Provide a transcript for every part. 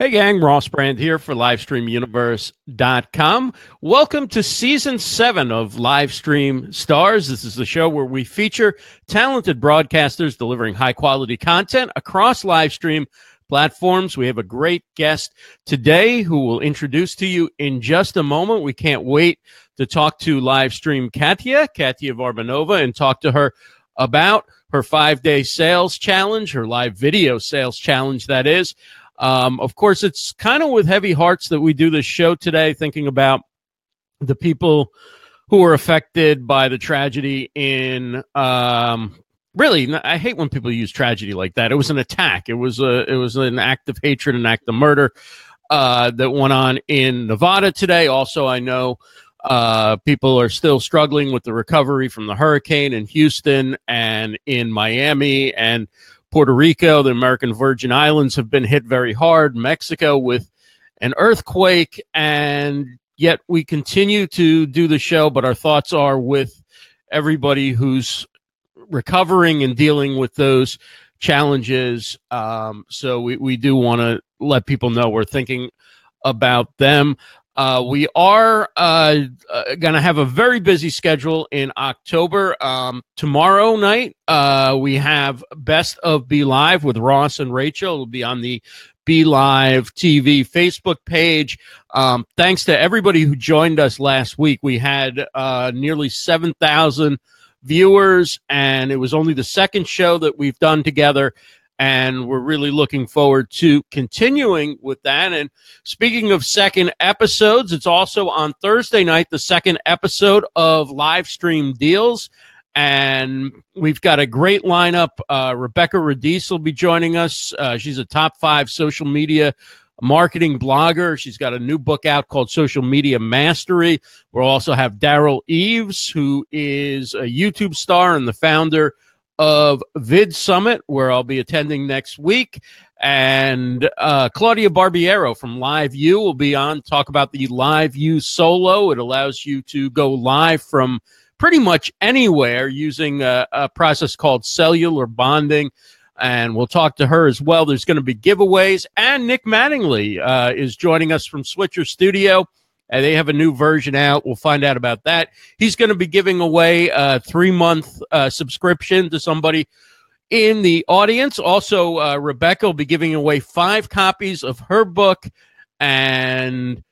Hey, gang, Ross Brand here for LivestreamUniverse.com. Welcome to season seven of Livestream Stars. This is the show where we feature talented broadcasters delivering high quality content across Livestream platforms. We have a great guest today who will introduce to you in just a moment. We can't wait to talk to Livestream Katya, Katya Varbanova, and talk to her about her five day sales challenge, her live video sales challenge, that is. Um, of course, it's kind of with heavy hearts that we do this show today, thinking about the people who were affected by the tragedy in. Um, really, I hate when people use tragedy like that. It was an attack. It was a. It was an act of hatred, an act of murder uh, that went on in Nevada today. Also, I know uh, people are still struggling with the recovery from the hurricane in Houston and in Miami and Puerto Rico, the American Virgin Islands have been hit very hard, Mexico with an earthquake, and yet we continue to do the show, but our thoughts are with everybody who's recovering and dealing with those challenges. Um, so we, we do want to let people know we're thinking about them. Uh, we are uh, uh, going to have a very busy schedule in October. Um, tomorrow night, uh, we have Best of Be Live with Ross and Rachel. It'll be on the Be Live TV Facebook page. Um, thanks to everybody who joined us last week. We had uh, nearly 7,000 viewers, and it was only the second show that we've done together and we're really looking forward to continuing with that. And speaking of second episodes, it's also on Thursday night, the second episode of Live Stream Deals. And we've got a great lineup. Uh, Rebekah Radice will be joining us. Uh, she's a top five social media marketing blogger. She's got a new book out called Social Media Mastery. We'll also have Derral Eves, who is a YouTube star and the founder of Vid Summit, where I'll be attending next week. And uh, Claudia Barbiero from Live U will be on talk about the Live U Solo. It allows you to go live from pretty much anywhere using a, a process called cellular bonding. And we'll talk to her as well. There's going to be giveaways. And Nick Mattingly uh, is joining us from Switcher Studio. They have a new version out. We'll find out about that. He's going to be giving away a three month uh, subscription to somebody in the audience. Also, uh, Rebecca will be giving away five copies of her book, and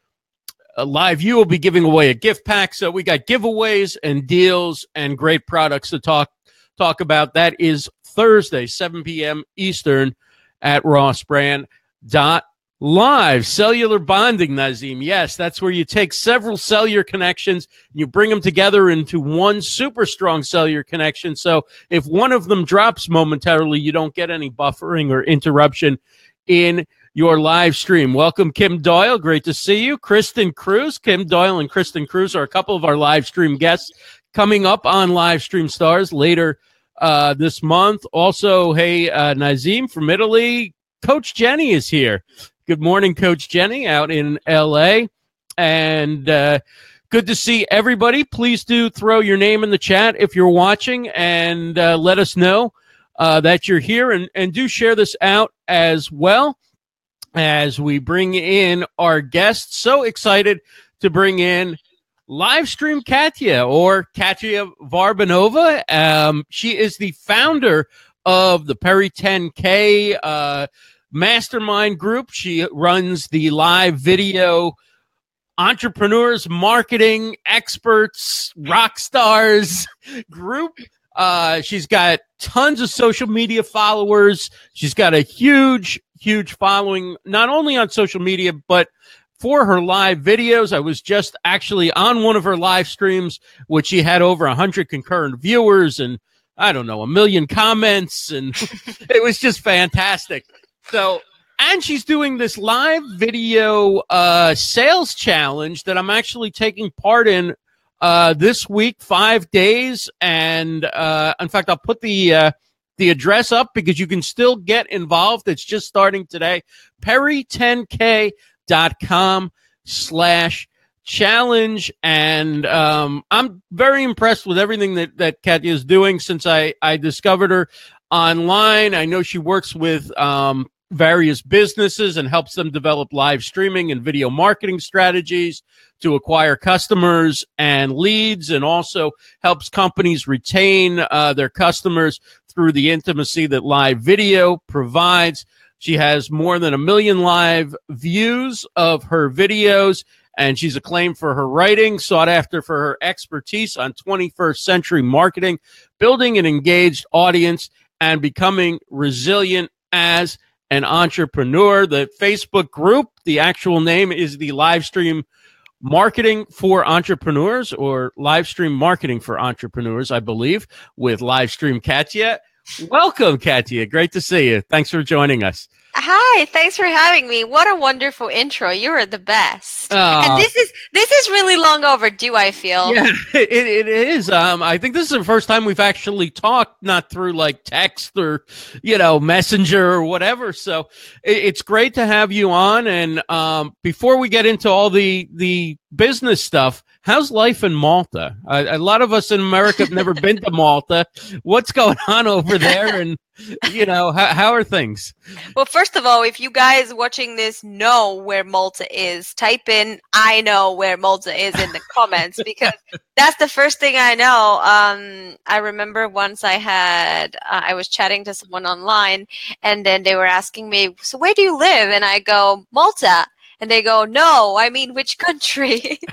Live U will be giving away a gift pack. So we got giveaways and deals and great products to talk talk about. That is Thursday, 7 p.m. Eastern at rossbrand.com Live cellular bonding, Nazim. Yes, that's where you take several cellular connections, and you bring them together into one super strong cellular connection. So if one of them drops momentarily, you don't get any buffering or interruption in your live stream. Welcome, Kim Doyle. Great to see you. Kristen Cruz. Kim Doyle and Kristen Cruz are a couple of our live stream guests coming up on Live Stream Stars later uh, this month. Also, hey, uh, Nazim from Italy. Coach Jenny is here. Good morning, Coach Jenny, out in LA. And uh, good to see everybody. Please do throw your name in the chat if you're watching and uh, let us know uh, that you're here. And, and do share this out as well as we bring in our guests. So excited to bring in live stream Katya or Katya Varbanova. Um, she is the founder of the Peri 10K. Uh, mastermind group. She runs the live video entrepreneurs, marketing experts, rock stars group. Uh, she's got tons of social media followers. She's got a huge, huge following, not only on social media, but for her live videos. I was just actually on one of her live streams, which she had over 100 concurrent viewers and I don't know, a million comments. And it was just fantastic. So, and she's doing this live video uh, sales challenge that I'm actually taking part in uh, this week, five days. And uh, in fact, I'll put the uh, the address up because you can still get involved. It's just starting today. Peri10k.com slash challenge and um, i'm very impressed with everything that, that katya is doing since i, I discovered her online i know she works with um, various businesses and helps them develop live streaming and video marketing strategies to acquire customers and leads, and also helps companies retain uh, their customers through the intimacy that live video provides. She has more than a million live views of her videos, and she's acclaimed for her writing, sought after for her expertise on 21st century marketing, building an engaged audience, and becoming resilient as an entrepreneur. The Facebook group, the actual name is the Livestream Marketing for Entrepreneurs or Livestream Marketing for Entrepreneurs, I believe, with Livestream Katya. Welcome, Katya. Great to see you. Thanks for joining us. Hi, thanks for having me. What a wonderful intro. You are the best. Uh, and this is this is really long overdue, I feel. Yeah, it, it is. Um, I think this is the first time we've actually talked, not through like text or, you know, messenger or whatever. So it, it's great to have you on. And um, before we get into all the the business stuff, how's life in Malta? a lot of us in America have never been to Malta. What's going on over there? And you know, how, how are things? Well, first of all, if you guys watching this know where Malta is, type in "I know where Malta is" in the comments because that's the first thing I know. Um, I remember once I had uh, I was chatting to someone online, and then they were asking me, "So where do you live?" And I go, "Malta." And they go, No, I mean, which country?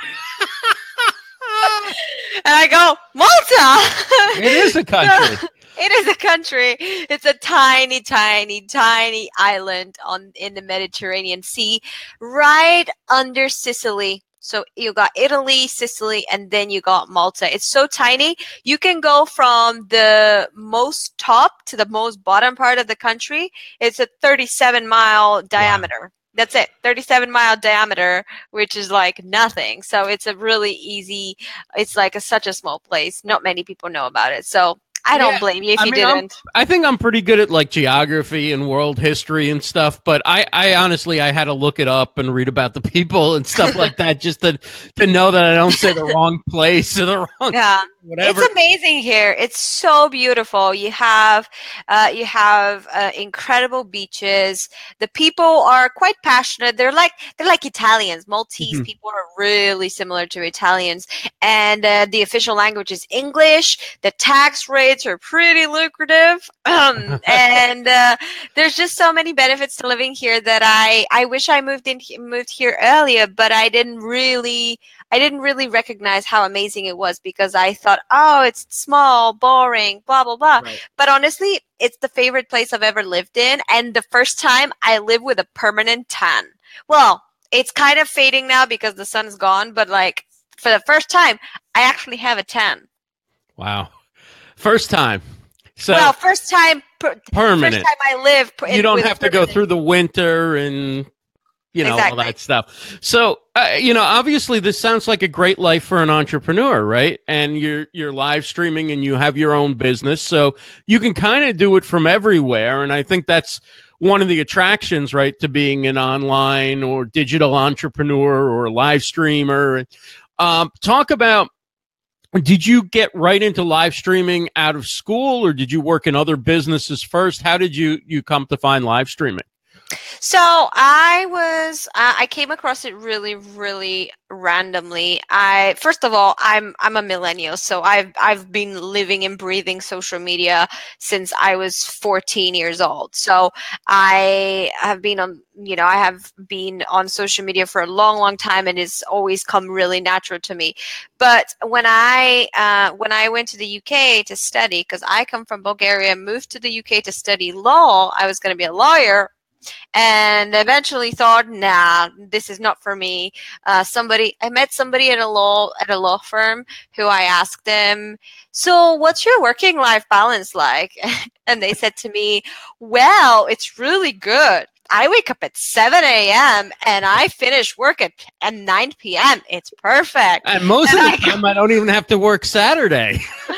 and I go, Malta. It is a country. it is a country. It's a tiny, tiny, tiny island on in the Mediterranean Sea, right under Sicily. So you got Italy, Sicily, and then you got Malta. It's so tiny. You can go from the most top to the most bottom part of the country. It's a 37 mile diameter. Wow. That's it, 37 mile diameter, which is like nothing. So it's a really easy, it's like a, such a small place. Not many people know about it. So I don't yeah, blame you if I you mean, didn't. I'm, i think I'm pretty good at like geography and world history and stuff, but I, I honestly I had to look it up and read about the people and stuff like that just to to know that I don't say the wrong place or the wrong yeah. Whatever. It's amazing here. It's so beautiful. You have uh, you have uh, incredible beaches. The people are quite passionate. They're like they're like Italians. Maltese mm-hmm. people are really similar to Italians, and uh, the official language is English. The tax rates are pretty lucrative, um, and uh, there's just so many benefits to living here that I I wish I moved in moved here earlier, but I didn't really I didn't really recognize how amazing it was because I thought, oh, it's small, boring, blah, blah, blah. Right. But honestly, it's the favorite place I've ever lived in. And the first time I live with a permanent tan. Well, it's kind of fading now because the sun's gone, but like for the first time, I actually have a tan. Wow. First time. So well, first time per- permanent. First time I live. you don't have to go through the winter and you know exactly. all that stuff. So uh, you know obviously this sounds like a great life for an entrepreneur right? And you're you're live streaming and you have your own business. So you can kind of do it from everywhere. And i think that's one of the attractions right to being an online or digital entrepreneur or live streamer. Um, talk about did you get right into live streaming out of school or did you work in other businesses first? How did you you come to find live streaming so I was uh, I came across it really really randomly. I first of all I'm I'm a millennial, so I've I've been living and breathing social media since I was 14 years old. So I have been on you know I have been on social media for a long long time and it's always come really natural to me. But when I uh, when I went to the UK to study because I come from Bulgaria, moved to the UK to study law, I was going to be a lawyer and eventually thought, nah, this is not for me. Uh, somebody, I met somebody at a law at a law firm who I asked them, so what's your working life balance like? and they said to me, well, it's really good. I wake up at 7 a.m. and I finish work at, at 9 p.m. It's perfect. And most and of the I time, I don't even have to work Saturday.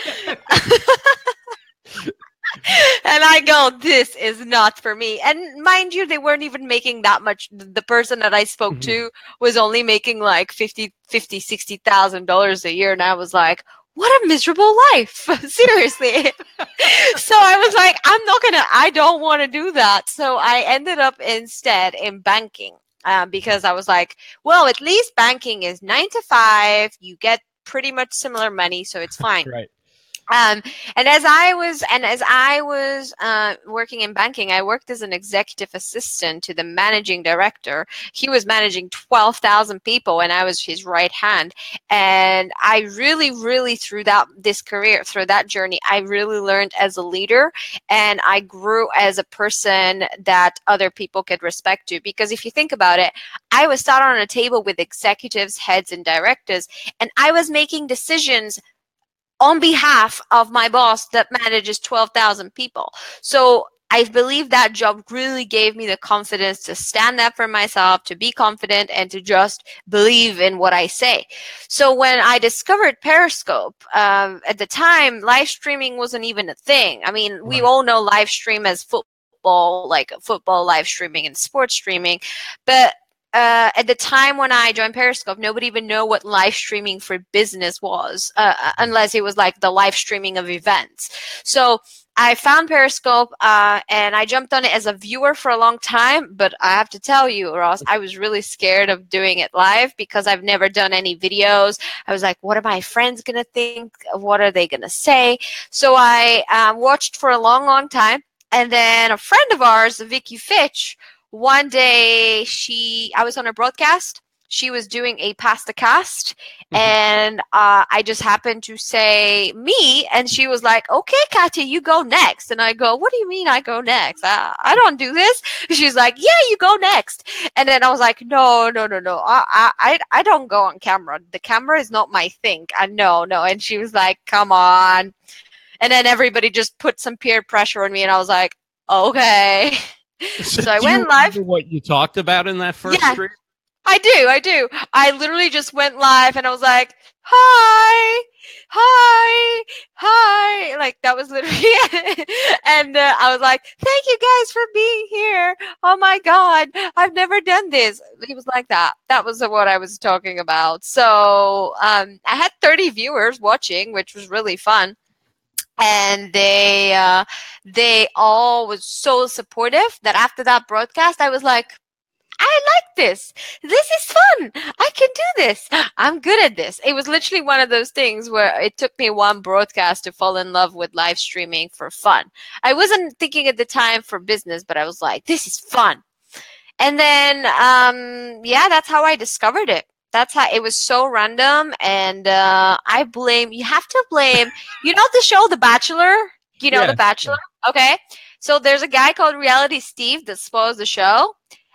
and I go, this is not for me. And mind you, they weren't even making that much. The person that I spoke mm-hmm. to was only making like 50, 50, $60,000 a year. And I was like, what a miserable life. Seriously. so I was like, I'm not going to, I don't want to do that. So I ended up instead in banking. Um, because I was like, well, at least banking is nine to five. You get pretty much similar money, so it's fine. right. Um, and as I was, and as I was uh, working in banking, I worked as an executive assistant to the managing director. He was managing twelve thousand people, and I was his right hand. And I really, really through that this career, through that journey, I really learned as a leader, and I grew as a person that other people could respect to. Because if you think about it, I was sat on a table with executives, heads, and directors, and I was making decisions on behalf of my boss that manages 12,000 people. So I believe that job really gave me the confidence to stand up for myself, to be confident, and to just believe in what I say. So when I discovered Periscope, um, at the time, live streaming wasn't even a thing. I mean, we all know live stream as football, like football live streaming and sports streaming, but uh, at the time when I joined Periscope, nobody even know what live streaming for business was, uh, uh, unless it was like the live streaming of events. So I found Periscope uh, and I jumped on it as a viewer for a long time. But I have to tell you, Ross, I was really scared of doing it live because I've never done any videos. I was like, what are my friends going to think? What are they going to say? So I uh, watched for a long, long time. And then a friend of ours, Vicki Fitch, one day she i was on a broadcast. She was doing a pasta cast. Mm-hmm. and uh, i just happened to say me? And she was like okay Katya, you go next. And i go what do you mean i go next? I, I don't do this. She's like yeah you go next. And then i was like no no no no. I, I i don't go on camera. The camera is not my thing. I no no. And she was like come on. And then everybody just put some peer pressure on me. And i was like okay So, so I went live. What you talked about in that first yeah, stream? I do, I do. I literally just went live and I was like, "Hi, hi, hi!" Like that was literally, and uh, I was like, "Thank you guys for being here." Oh my god, I've never done this. It was like that. That was what I was talking about. So um, I had 30 viewers watching, which was really fun and they uh, they all was so supportive that after that broadcast i was like i like this. This is fun. I can do this. I'm good at this. It was literally one of those things where it took me one broadcast to fall in love with live streaming for fun. I wasn't thinking at the time for business but i was like this is fun. And then um, yeah that's how i discovered it that's how it was so random and uh, i blame you have to blame you know the show the bachelor? You know yeah, the bachelor? Yeah. okay. So there's a guy called reality steve that spoils the show.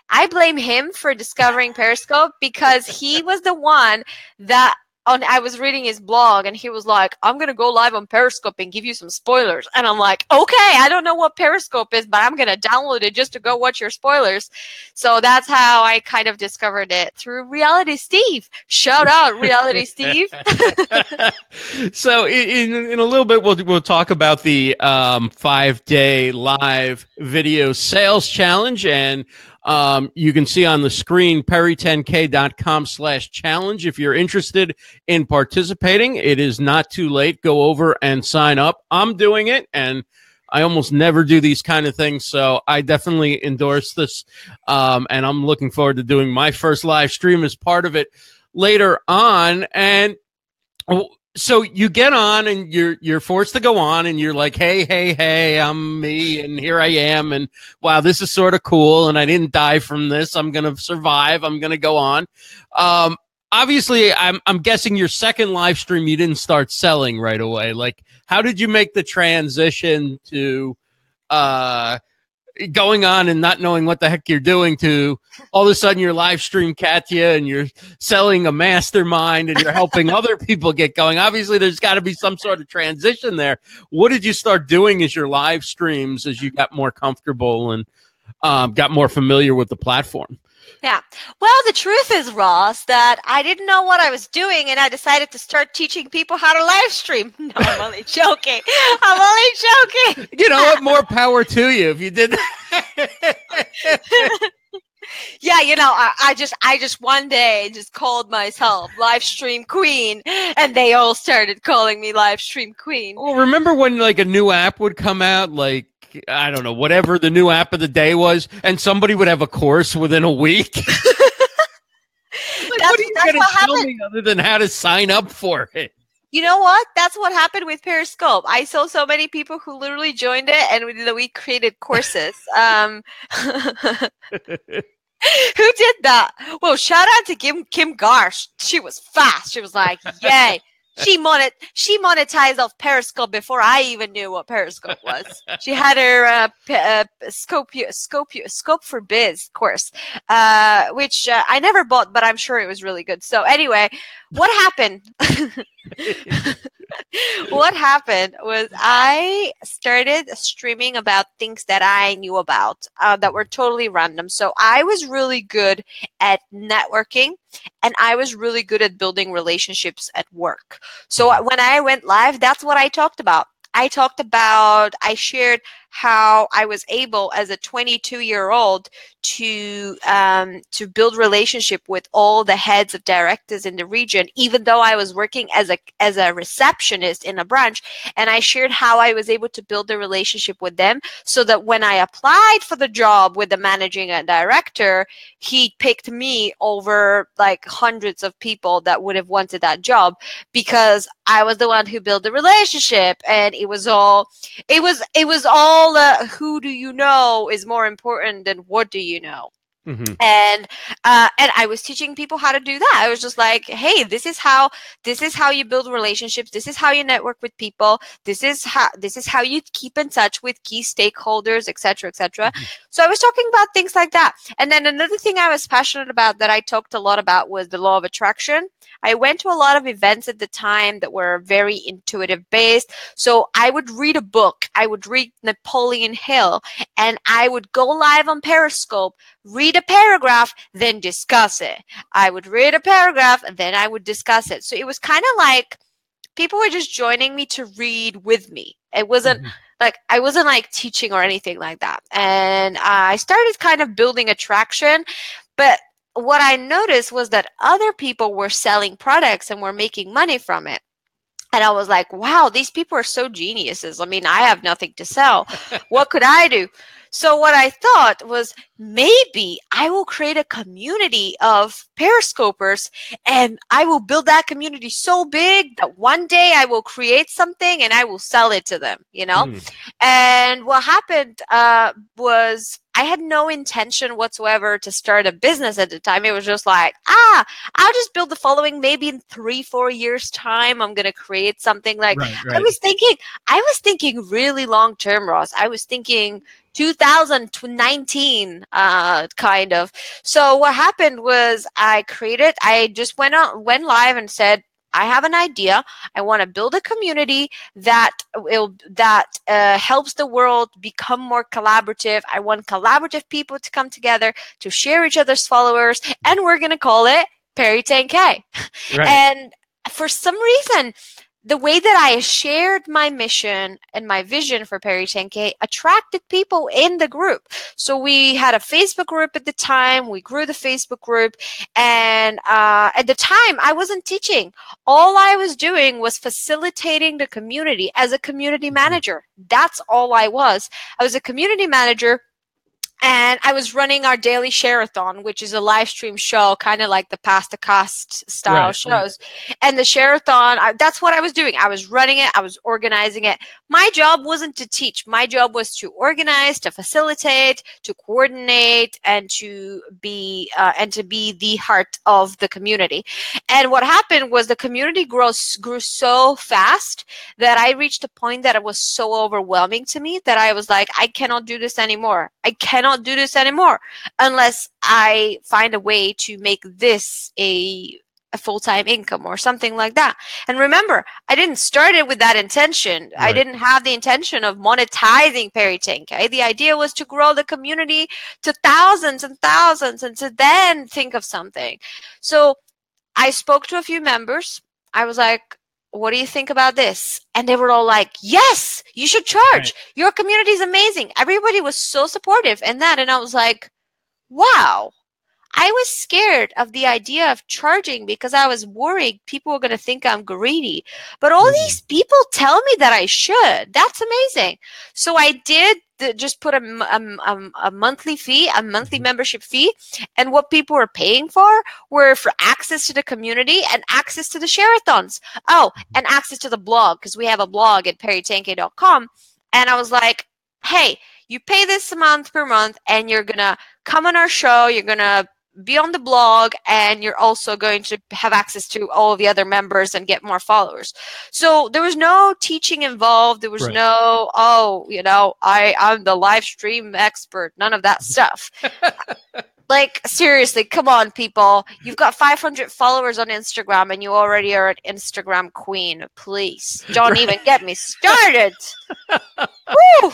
I blame him for discovering periscope because he was the one that on I was reading his blog and he was like, I'm gonna go live on Periscope and give you some spoilers. And I'm like, okay, I don't know what Periscope is, but I'm gonna download it just to go watch your spoilers. So that's how I kind of discovered it through Reality Steve. Shout out Reality Steve. so in, in a little bit we'll we'll talk about the um, five day live video sales challenge and um, you can see on the screen peri10k.com slash challenge. If you're interested in participating, it is not too late. Go over and sign up. I'm doing it and I almost never do these kind of things, so I definitely endorse this. Um, and I'm looking forward to doing my first live stream as part of it later on. And so you get on and you're you're forced to go on and you're like hey hey hey i'm me and here i am and wow this is sort of cool and i didn't die from this. I'm gonna survive. I'm gonna go on. Um, obviously i'm i'm guessing your second live stream you didn't start selling right away. Like how did you make the transition to uh going on and not knowing what the heck you're doing to all of a sudden you're live stream Katya and you're selling a mastermind and you're helping other people get going. Obviously, there's got to be some sort of transition there. What did you start doing as your live streams as you got more comfortable and um, got more familiar with the platform? Yeah. Well, the truth is, Ross, that I didn't know what I was doing and I decided to start teaching people how to live stream. No, I'm only joking. I'm only joking. You know what? More power to you if you did that. yeah, you know, I, I, just, I just one day just called myself live stream queen, and they all started calling me live stream queen. Well, remember when like a new app would come out, like I don't know, whatever the new app of the day was, and somebody would have a course within a week. like, what are you going to tell happened. me other than how to sign up for it? You know what? That's what happened with Periscope. I saw so many people who literally joined it, and we, we created courses. um, Who did that? Well, shout out to Kim Kim Garst. She was fast. She was like, "Yay!" She monet she monetized off Periscope before I even knew what Periscope was. she had her uh, p- uh, scope scope scope for biz course, uh, which uh, I never bought, but I'm sure it was really good. So anyway, what happened? what happened was I started streaming about things that I knew about uh, that were totally random. So I was really good at networking and I was really good at building relationships at work. So when I went live, that's what I talked about. I talked about, I shared how I was able as a 22 year old to um, to build relationship with all the heads of directors in the region, even though I was working as a as a receptionist in a branch. And I shared how I was able to build a relationship with them, so that when I applied for the job with the managing director, he picked me over like hundreds of people that would have wanted that job because I was the one who built the relationship, and it was all it was it was all all the who do you know is more important than what do you know. Mm-hmm. And uh, and I was teaching people how to do that. I was just like, hey, this is how this is how you build relationships. This is how you network with people. This is how this is how you keep in touch with key stakeholders, etc., etc. Mm-hmm. So I was talking about things like that. And then another thing I was passionate about that I talked a lot about was the law of attraction. I went to a lot of events at the time that were very intuitive based. So I would read a book. I would read Napoleon Hill, and I would go live on Periscope read a paragraph, then discuss it. I would read a paragraph, and then I would discuss it. So it was kind of like people were just joining me to read with me. It wasn't mm-hmm. like I wasn't like teaching or anything like that. And I started kind of building attraction, but what I noticed was that other people were selling products and were making money from it. And I was like, wow, these people are so geniuses. I mean, I have nothing to sell. what could I do? So what I thought was maybe I will create a community of periscopers and I will build that community so big that one day I will create something and I will sell it to them, you know? Mm. And what happened uh, was I had no intention whatsoever to start a business at the time. It was just like, ah, I'll just build the following. Maybe in three, four years' time, I'm gonna create something like. Right, right. I was thinking, I was thinking really long term, Ross. I was thinking 2019 uh, kind of so what happened was i created i just went on went live and said I have an idea. I want to build a community that will that uh, helps the world become more collaborative. I want collaborative people to come together to share each other's followers, and we're gonna call it Peri 10K. Right. And for some reason, the way that I shared my mission and my vision for Peri 10K attracted people in the group. So we had a Facebook group at the time. We grew the Facebook group. And uh, at the time, I wasn't teaching. All I was doing was facilitating the community as a community mm-hmm. manager. That's all I was. I was a community manager and I was running our daily share-a-thon, which is a live stream show, kind of like the past the cast style right, shows. And the share-a-thon, I, that's what I was doing. I was running it, I was organizing it. My job wasn't to teach. My job was to organize, to facilitate, to coordinate, and to be uh, and to be the heart of the community. And what happened was the community grew so fast that I reached a point that it was so overwhelming to me that I was like, I cannot do this anymore. I cannot cannot do this anymore unless I find a way to make this a a full-time income or something like that. And remember, I didn't start it with that intention. Right. I didn't have the intention of monetizing 10K. The idea was to grow the community to thousands and thousands and to then think of something. So I spoke to a few members. I was like, what do you think about this? And they were all like, yes, you should charge. Right. Your community is amazing. Everybody was so supportive and that. And I was like, wow, I was scared of the idea of charging because I was worried people were going to think I'm greedy. But all Mhm. these people tell me that I should. That's amazing. So I did the, just put a monthly fee, a monthly Mhm. membership fee. And what people were paying for were for access to the community and access to the share-a-thons. Oh, and access to the blog because we have a blog at peri10k.com. And I was like, hey, you pay this amount per month and you're going to come on our show. You're going to be on the blog and you're also going to have access to all the other members and get more followers. So there was no teaching involved. There was Right. no, oh, you know, I, I'm the live stream expert. None of that stuff. like, seriously, come on, people. You've got 500 followers on Instagram and you already are an Instagram queen. Please don't even get me started. Woo!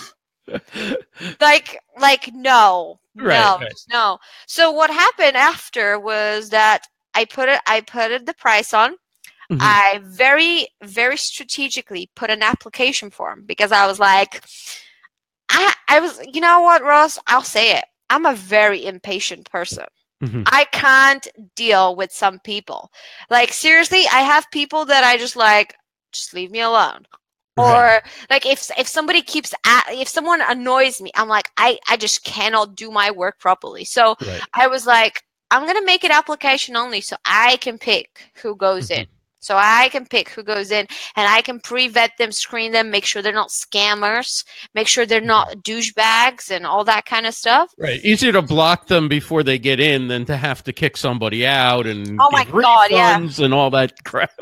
Like like no Right, no right. no so what happened after was that i put it i put it the price on Mhm. i very very strategically put an application form because i was like i i was you know what ross i'll say it i'm a very impatient person Mhm. I can't deal with some people. Like seriously, I have people that I just like just leave me alone. Right. Or like if if somebody keeps at, if someone annoys me, I'm like I I just cannot do my work properly. So Right. I was like I'm going to make it application only so I can pick who goes Mm-hmm. in. So I can pick who goes in and I can pre-vet them, screen them, make sure they're not scammers, make sure they're not douchebags and all that kind of stuff. Right. Easier to block them before they get in than to have to kick somebody out and Oh my God, yeah. and all that crap.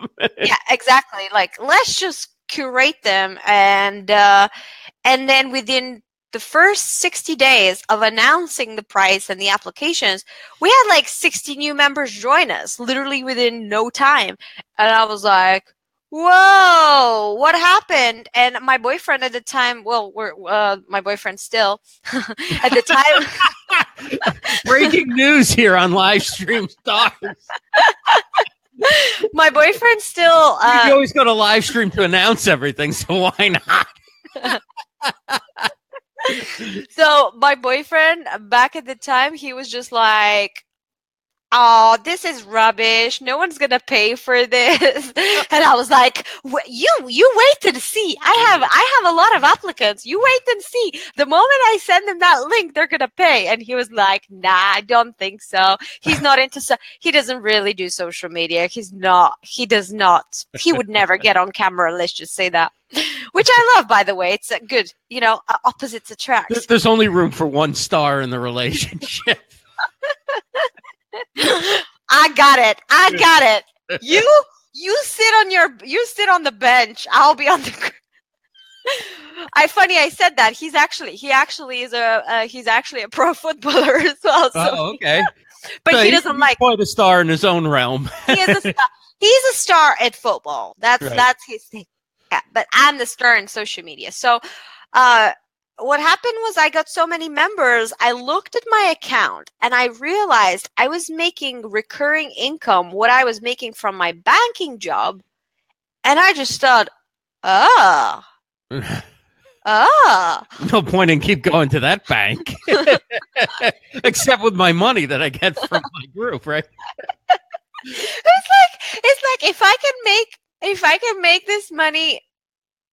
yeah exactly like let's just curate them and uh and then within the first 60 days of announcing the price and the applications we had like 60 new members join us literally within no time and i was like whoa what happened and my boyfriend at the time well we're uh, my boyfriend still at the time Breaking news here on live stream stars. my boyfriend still uh, you always go to live stream to announce everything, so why not? so my boyfriend back at the time he was just like oh this is rubbish. No one's gonna pay for this. And i was like "Wh- you you wait and see. I have i have a lot of applicants. You wait and see. The moment i send them that link they're gonna pay. And he was like nah i don't think so. He's not into so he doesn't really do social media. He's not he does not he would never get on camera let's just say that. Which i love by the way. It's a good you know opposites attract. There's only room for one star in the relationship. I got it. I got it. You you sit on your you sit on the bench. I'll be on the. I funny I said that. He's actually he actually is a uh, he's actually a pro footballer as well. So, Oh, okay. but So he doesn't he's like. quite a star in his own realm. He is a star. He's a star at football. That's Right. that's his thing. Yeah, but I'm the star in social media. So, uh, what happened was I got so many members. I looked at my account and I realized I was making recurring income, what I was making from my banking job. And I just thought, ah, ah. no point in keep going to that bank. Except with my money that I get from my group, right? It's like it's like if I can make if I can make this money,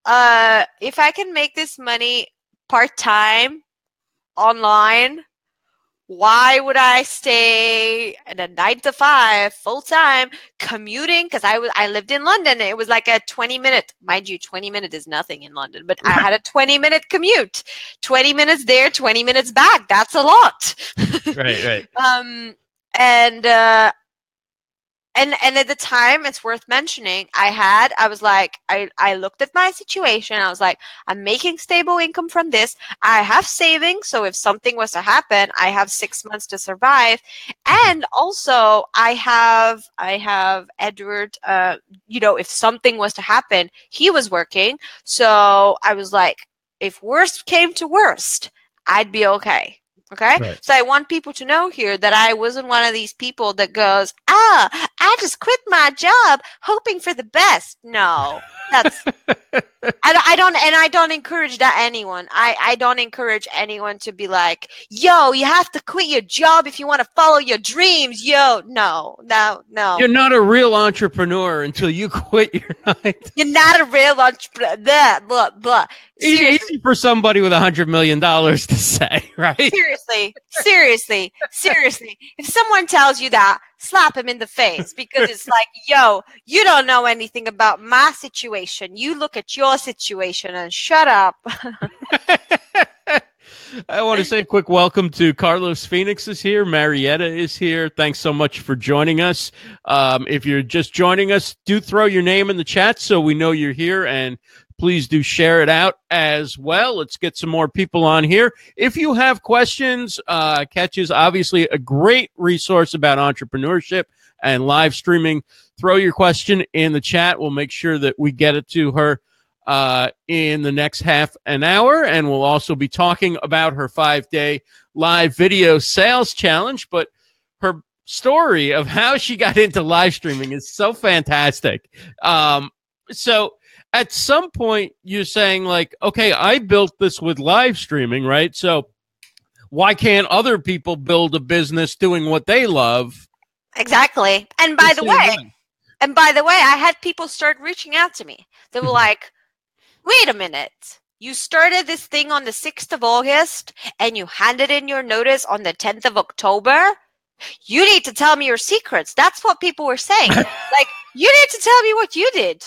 uh, if I can make this money part time online, why would I stay at a nine to five full time commuting? Because I was I lived in London. It was like a twenty minute, mind you, twenty minute is nothing in London, but I had a twenty minute commute, twenty minutes there, twenty minutes back. That's a lot. Right, right. um and uh and and at the time it's worth mentioning i had i was like i i looked at my situation i was like i'm making stable income from this. I have savings so if something was to happen i have six months to survive. And also i have i have edward uh you know if something was to happen he was working. So i was like if worst came to worst i'd be okay. Okay. Right. So I want people to know here that I wasn't one of these people that goes, ah, I just quit my job hoping for the best. No, that's I, I don't and I don't encourage that anyone. I I don't encourage anyone to be like, "Yo, you have to quit your job if you want to follow your dreams." Yo, no, no, no. You're not a real entrepreneur until you quit your nine. You're not a real entrepreneur. Blah, blah, blah. Easy, easy for somebody with a hundred million dollars to say, right? Seriously, seriously, seriously. If someone tells you that, slap him in the face because it's like, yo, you don't know anything about my situation. You look at your situation and shut up. I want to say a quick welcome to Carlos Phoenix is here. Marietta is here. Thanks so much for joining us. Um, if you're just joining us, do throw your name in the chat so we know you're here and please do share it out as well. Let's get some more people on here. If you have questions, uh, Katya is obviously a great resource about entrepreneurship and live streaming. Throw your question in the chat. We'll make sure that we get it to her uh, in the next half an hour. And we'll also be talking about her five day live video sales challenge. But her story of how she got into live streaming is so fantastic. Um, so at some point, you're saying, like, okay, I built this with live streaming, right? So why can't other people build a business doing what they love? Exactly. And by the way, and by the way, I had people start reaching out to me. They were like, wait a minute. You started this thing on the 6th of August and you handed in your notice on the 10th of October. You need to tell me your secrets. That's what people were saying. like, you need to tell me what you did.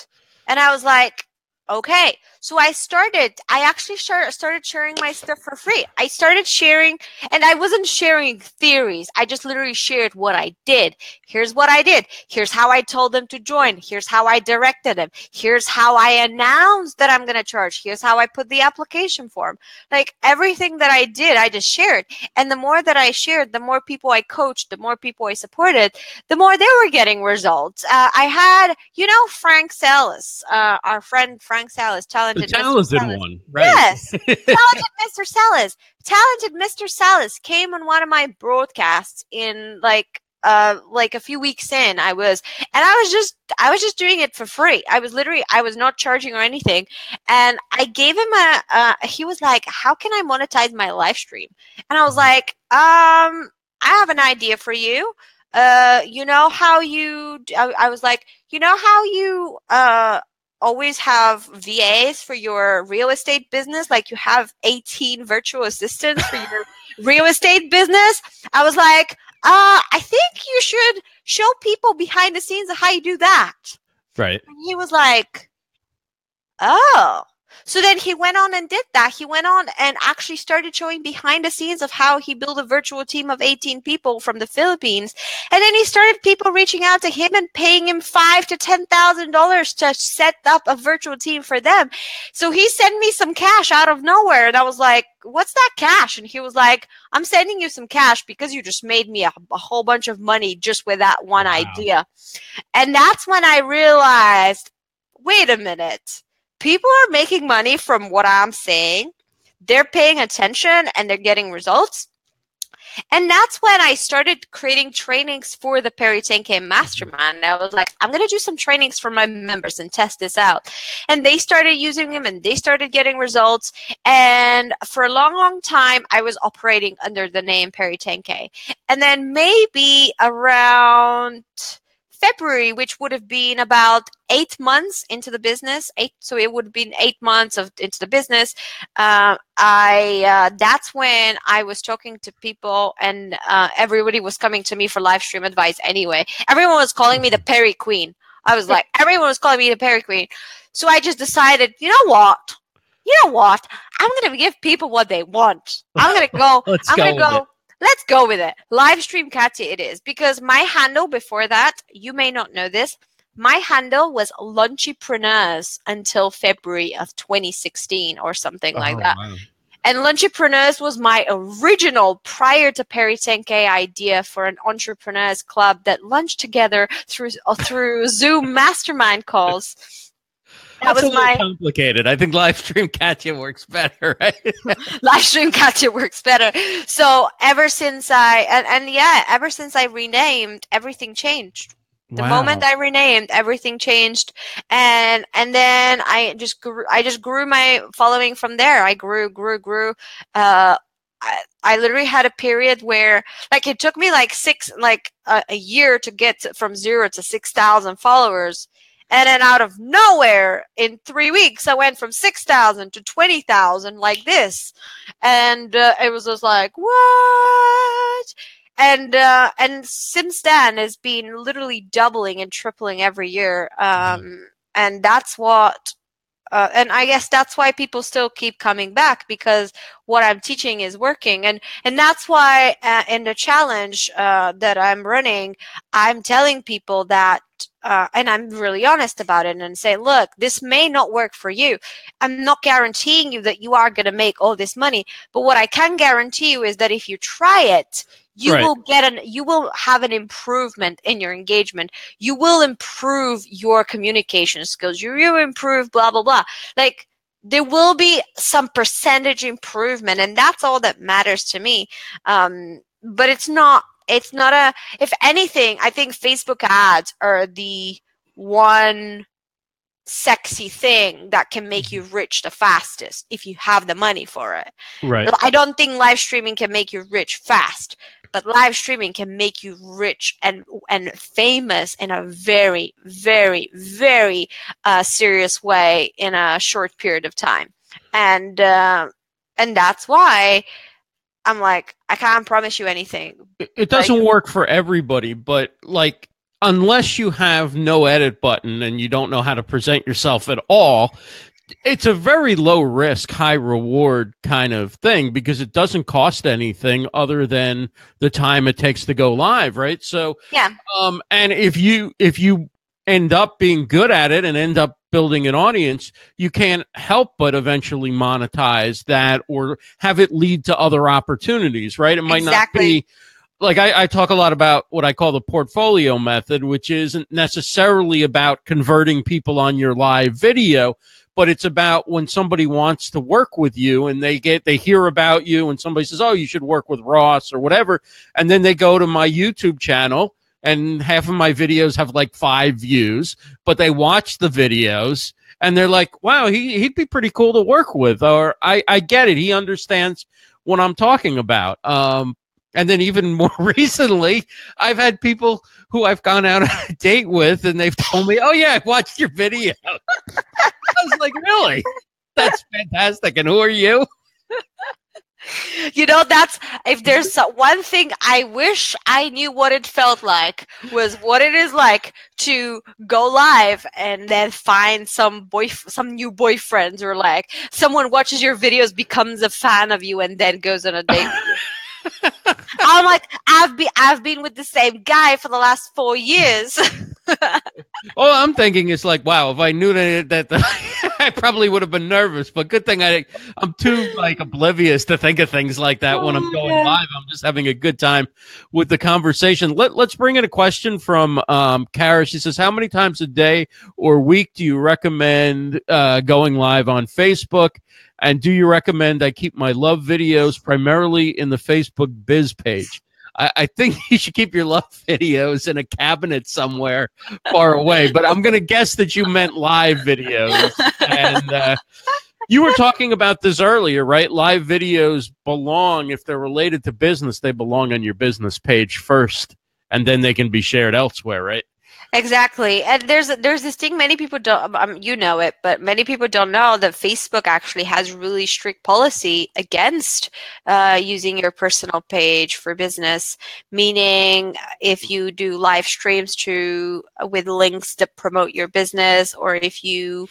And I was like, okay. So I started, I actually start, started sharing my stuff for free. I started sharing, and I wasn't sharing theories. I just literally shared what I did. Here's what I did. Here's how I told them to join. Here's how I directed them. Here's how I announced that I'm going to charge. Here's how I put the application form. Like everything that I did, I just shared. And the more that I shared, the more people I coached, the more people I supported, the more they were getting results. Uh, I had, you know, Frank Salas, uh, our friend Frank Salas, talented the talented one, right? Yes, talented Mr. Salas. Talented Mr. Salas came on one of my broadcasts in like uh like a few weeks in i was and i was just i was just doing it for free i was literally i was not charging or anything and i gave him a uh he was like how can i monetize my live stream and i was like um i have an idea for you uh you know how you I, I was like you know how you uh always have VAs for your real estate business, like you have 18 virtual assistants for your real estate business. I was like, uh, I think you should show people behind the scenes of how you do that. Right. And he was like, oh. So then he went on and did that. He went on and actually started showing behind the scenes of how he built a virtual team of 18 people from the Philippines. And then he started people reaching out to him and paying him five to ten thousand dollars to set up a virtual team for them. So he sent me some cash out of nowhere, and I was like, "What's that cash?" And he was like, "I'm sending you some cash because you just made me a, a whole bunch of money just with that one wow. idea." And that's when I realized, wait a minute people are making money from what I'm saying. They're paying attention and they're getting results. And that's when I started creating trainings for the Peri 10K Mastermind. I was like, I'm going to do some trainings for my members and test this out. And they started using them and they started getting results. And for a long, long time, I was operating under the name Peri 10K. And then maybe around February, which would have been about eight months into the business, eight, so it would have been eight months of into the business. Uh, I uh, that's when I was talking to people, and uh, everybody was coming to me for live stream advice. Anyway, everyone was calling me the Perry Queen. I was like, everyone was calling me the Perry Queen. So I just decided, you know what? You know what? I'm gonna give people what they want. I'm gonna go. I'm gonna go let's go with it. Live stream Katya it is because my handle before that, you may not know this, my handle was Lunchipreneurs until February of 2016 or something oh, like that. Wow. And Lunchipreneurs was my original prior to Peri 10K idea for an entrepreneurs club that lunched together through uh, through Zoom mastermind calls that was my complicated. I think live stream Katya works better, right? live stream Katya works better. So ever since I and, and yeah, ever since I renamed, everything changed. The moment I renamed, everything changed, and and then I just grew. I just grew my following from there. I grew, grew, grew. Uh, I, I literally had a period where, like, it took me like six, like a, a year to get to, from zero to six thousand followers, and then out of nowhere, in three weeks, I went from six thousand to twenty thousand, like this, and uh, it was just like what? And uh, and since then has been literally doubling and tripling every year. Um, mm-hmm. and that's what uh, and i guess that's why people still keep coming back because what i'm teaching is working. And and that's why uh, in the challenge uh, that i'm running i'm telling people that uh, and I'm really honest about it and say, look, this may not work for you. I'm not guaranteeing you that you are going to make all this money, but what I can guarantee you is that if you try it, you right. will get an you will have an improvement in your engagement you will improve your communication skills you will improve blah blah blah like there will be some percentage improvement and that's all that matters to me um, but it's not it's not a if anything i think facebook ads are the one sexy thing that can make you mm-hmm. rich the fastest if you have the money for it. Right. I don't think live streaming can make you rich fast, but live streaming can make you rich and and famous in a very very very uh, serious way in a short period of time. And uh, and that's why I'm like I can't promise you anything. It doesn't like, work for everybody, but like unless you have no edit button and you don't know how to present yourself at all, it's a very low risk, high reward kind of thing because it doesn't cost anything other than the time it takes to go live, right? So, yeah. Um, and if you if you end up being good at it and end up building an audience, you can't help but eventually monetize that or have it lead to other opportunities, right? It might exactly. not be like I, I, talk a lot about what I call the portfolio method, which isn't necessarily about converting people on your live video, but it's about when somebody wants to work with you and they get they hear about you and somebody says, "Oh, you should work with Ross or whatever," and then they go to my YouTube channel and half of my videos have like five views, but they watch the videos and they're like, "Wow, he he'd be pretty cool to work with," or "I I get it, he understands." what I'm talking about. Um, and then even more recently, I've had people who I've gone out on a date with and they've told me, Oh yeah, I watched your video. I was like, Really? That's fantastic. And who are you? you know that's if there's one thing i wish i knew what it felt like was what it is like to go live and then find some boy some new boyfriends or like someone watches your videos becomes a fan of you and then goes on a date I'm like, I've been I've been with the same guy for the last four years. All I'm thinking is like, wow, if I knew that, that I probably would have been nervous. But good thing I I'm too like oblivious to think of things like that oh, when I'm oh, going yeah. live. I'm just having a good time with the conversation. Let Let's bring in a question from um, Kara. She says, "How many times a day or week do you recommend uh, going live on Facebook?" And do you recommend I keep my love videos primarily in the Facebook biz page? I, I think you should keep your love videos in a cabinet somewhere far away. But I'm going to guess that you meant live videos. And uh, you were talking about this earlier, right? Live videos belong, if they're related to business, they belong on your business page first, and then they can be shared elsewhere, right? Exactly, and there's there's this thing many people don't um, you know it, but many people don't know that Facebook actually has really strict policy against uh, using your personal page for business. Meaning, if you do live streams to uh, with links to promote your business, or if you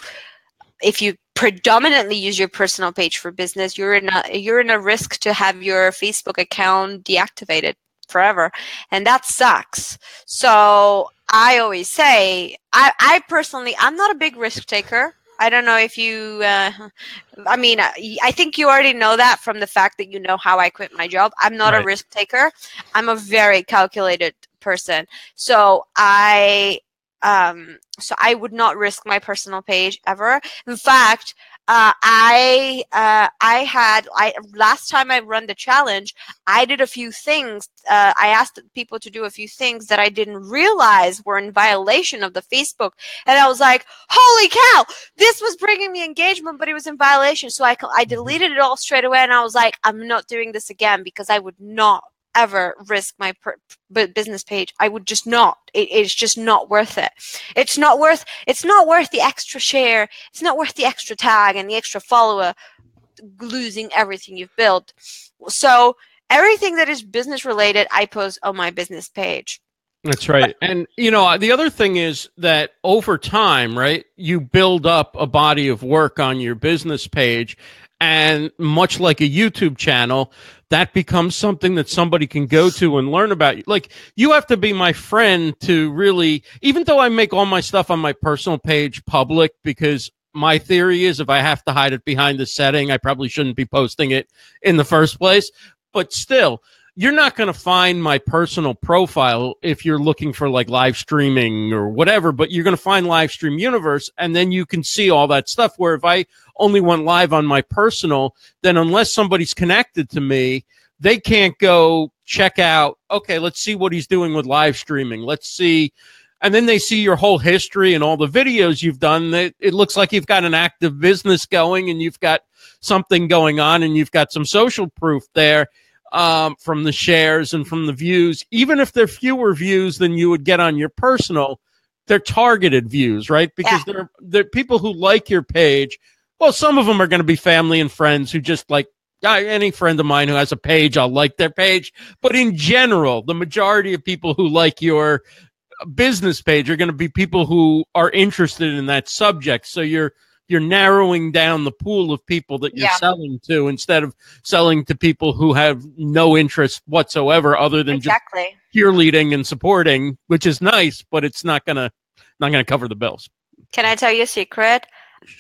if you predominantly use your personal page for business, you're in a you're in a risk to have your Facebook account deactivated forever. And that sucks. So i always say i i personally i'm not a big risk taker i don't know if you uh, i mean i think you already know that from the fact that you know how i quit my job i'm not right. a risk taker i'm a very calculated person so i Um, so I would not risk my personal page ever. In fact, uh, I uh, I had I last time I run the challenge, I did a few things. Uh, I asked people to do a few things that I didn't realize were in violation of the Facebook, and I was like, "Holy cow! This was bringing me engagement, but it was in violation." So I I deleted it all straight away, and I was like, "I'm not doing this again because I would not ever risk my per- business page. I would just not. It, it's just not worth it. It's not worth. It's not worth the extra share. It's not worth the extra tag and the extra follower losing everything you've built. So everything that is business related, I post on my business page. That's right. And, you know, the other thing is that over time, right, you build up a body of work on your business page. And much like a YouTube channel, that becomes something that somebody can go to and learn about. Like you have to be my friend to really, even though I make all my stuff on my personal page public because my theory is if I have to hide it behind the setting, I probably shouldn't be posting it in the first place. But still, you're not going to find my personal profile if you're looking for like live streaming or whatever, but you're going to find live stream universe and then you can see all that stuff. Where if I only went live on my personal, then unless somebody's connected to me, they can't go check out, okay, let's see what he's doing with live streaming. Let's see. And then they see your whole history and all the videos you've done. It, it looks like you've got an active business going and you've got something going on and you've got some social proof there um, from the shares and from the views. Even if they're fewer views than you would get on your personal, they're targeted views, right? Because yeah. they're, they're people who like your page well, some of them are going to be family and friends who just like uh, any friend of mine who has a page, I'll like their page. But in general, the majority of people who like your business page are going to be people who are interested in that subject. So you're you're narrowing down the pool of people that you're yeah. selling to instead of selling to people who have no interest whatsoever other than exactly. just cheerleading and supporting, which is nice, but it's not gonna not gonna cover the bills. Can I tell you a secret?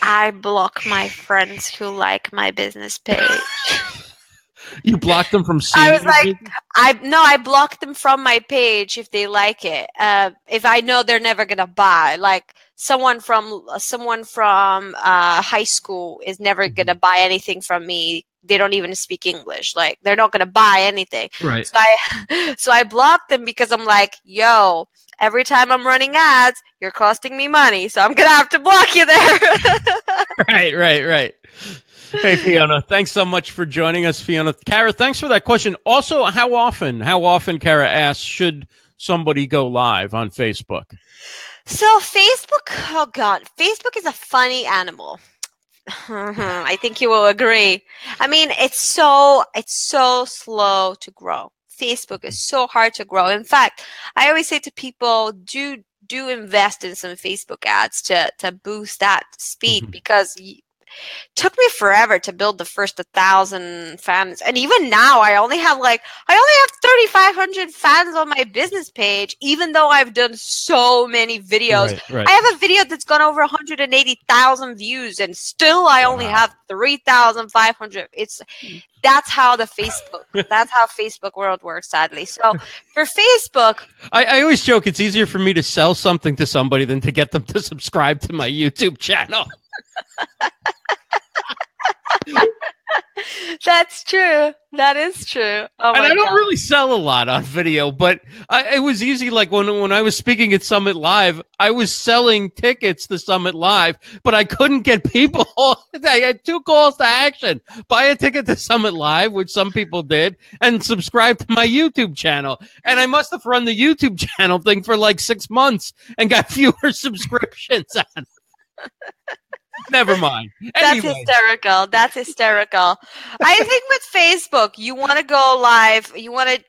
I block my friends who like my business page. you blocked them from seeing. I was like, I no, I blocked them from my page if they like it. Uh, if I know they're never gonna buy, like someone from someone from uh, high school is never mm-hmm. gonna buy anything from me. They don't even speak English. Like they're not gonna buy anything. Right. So I, so I blocked them because I'm like, yo, every time I'm running ads, you're costing me money, so I'm gonna have to block you there. right, right, right. Hey Fiona, thanks so much for joining us, Fiona. Kara, thanks for that question. Also, how often, how often, Kara asks, should somebody go live on Facebook? So Facebook, oh god, Facebook is a funny animal. I think you will agree. I mean, it's so it's so slow to grow. Facebook is so hard to grow. In fact, I always say to people, do do invest in some Facebook ads to to boost that speed mm-hmm. because took me forever to build the first 1000 fans and even now i only have like i only have 3500 fans on my business page even though i've done so many videos. Right, right. i have a video that's gone over 180000 views and still i only wow. have 3500 it's hmm. that's how the facebook that's how facebook world works sadly. So for facebook I, I always joke it's easier for me to sell something to somebody than to get them to subscribe to my youtube channel That's true. That is true. Oh and I don't God. really sell a lot on video, but I, it was easy. Like when when I was speaking at Summit Live, I was selling tickets to Summit Live, but I couldn't get people. I had two calls to action: buy a ticket to Summit Live, which some people did, and subscribe to my YouTube channel. And I must have run the YouTube channel thing for like six months and got fewer subscriptions on. Never mind. Anyway. That's hysterical. That's hysterical. I think with Facebook, you want to go live. You want to.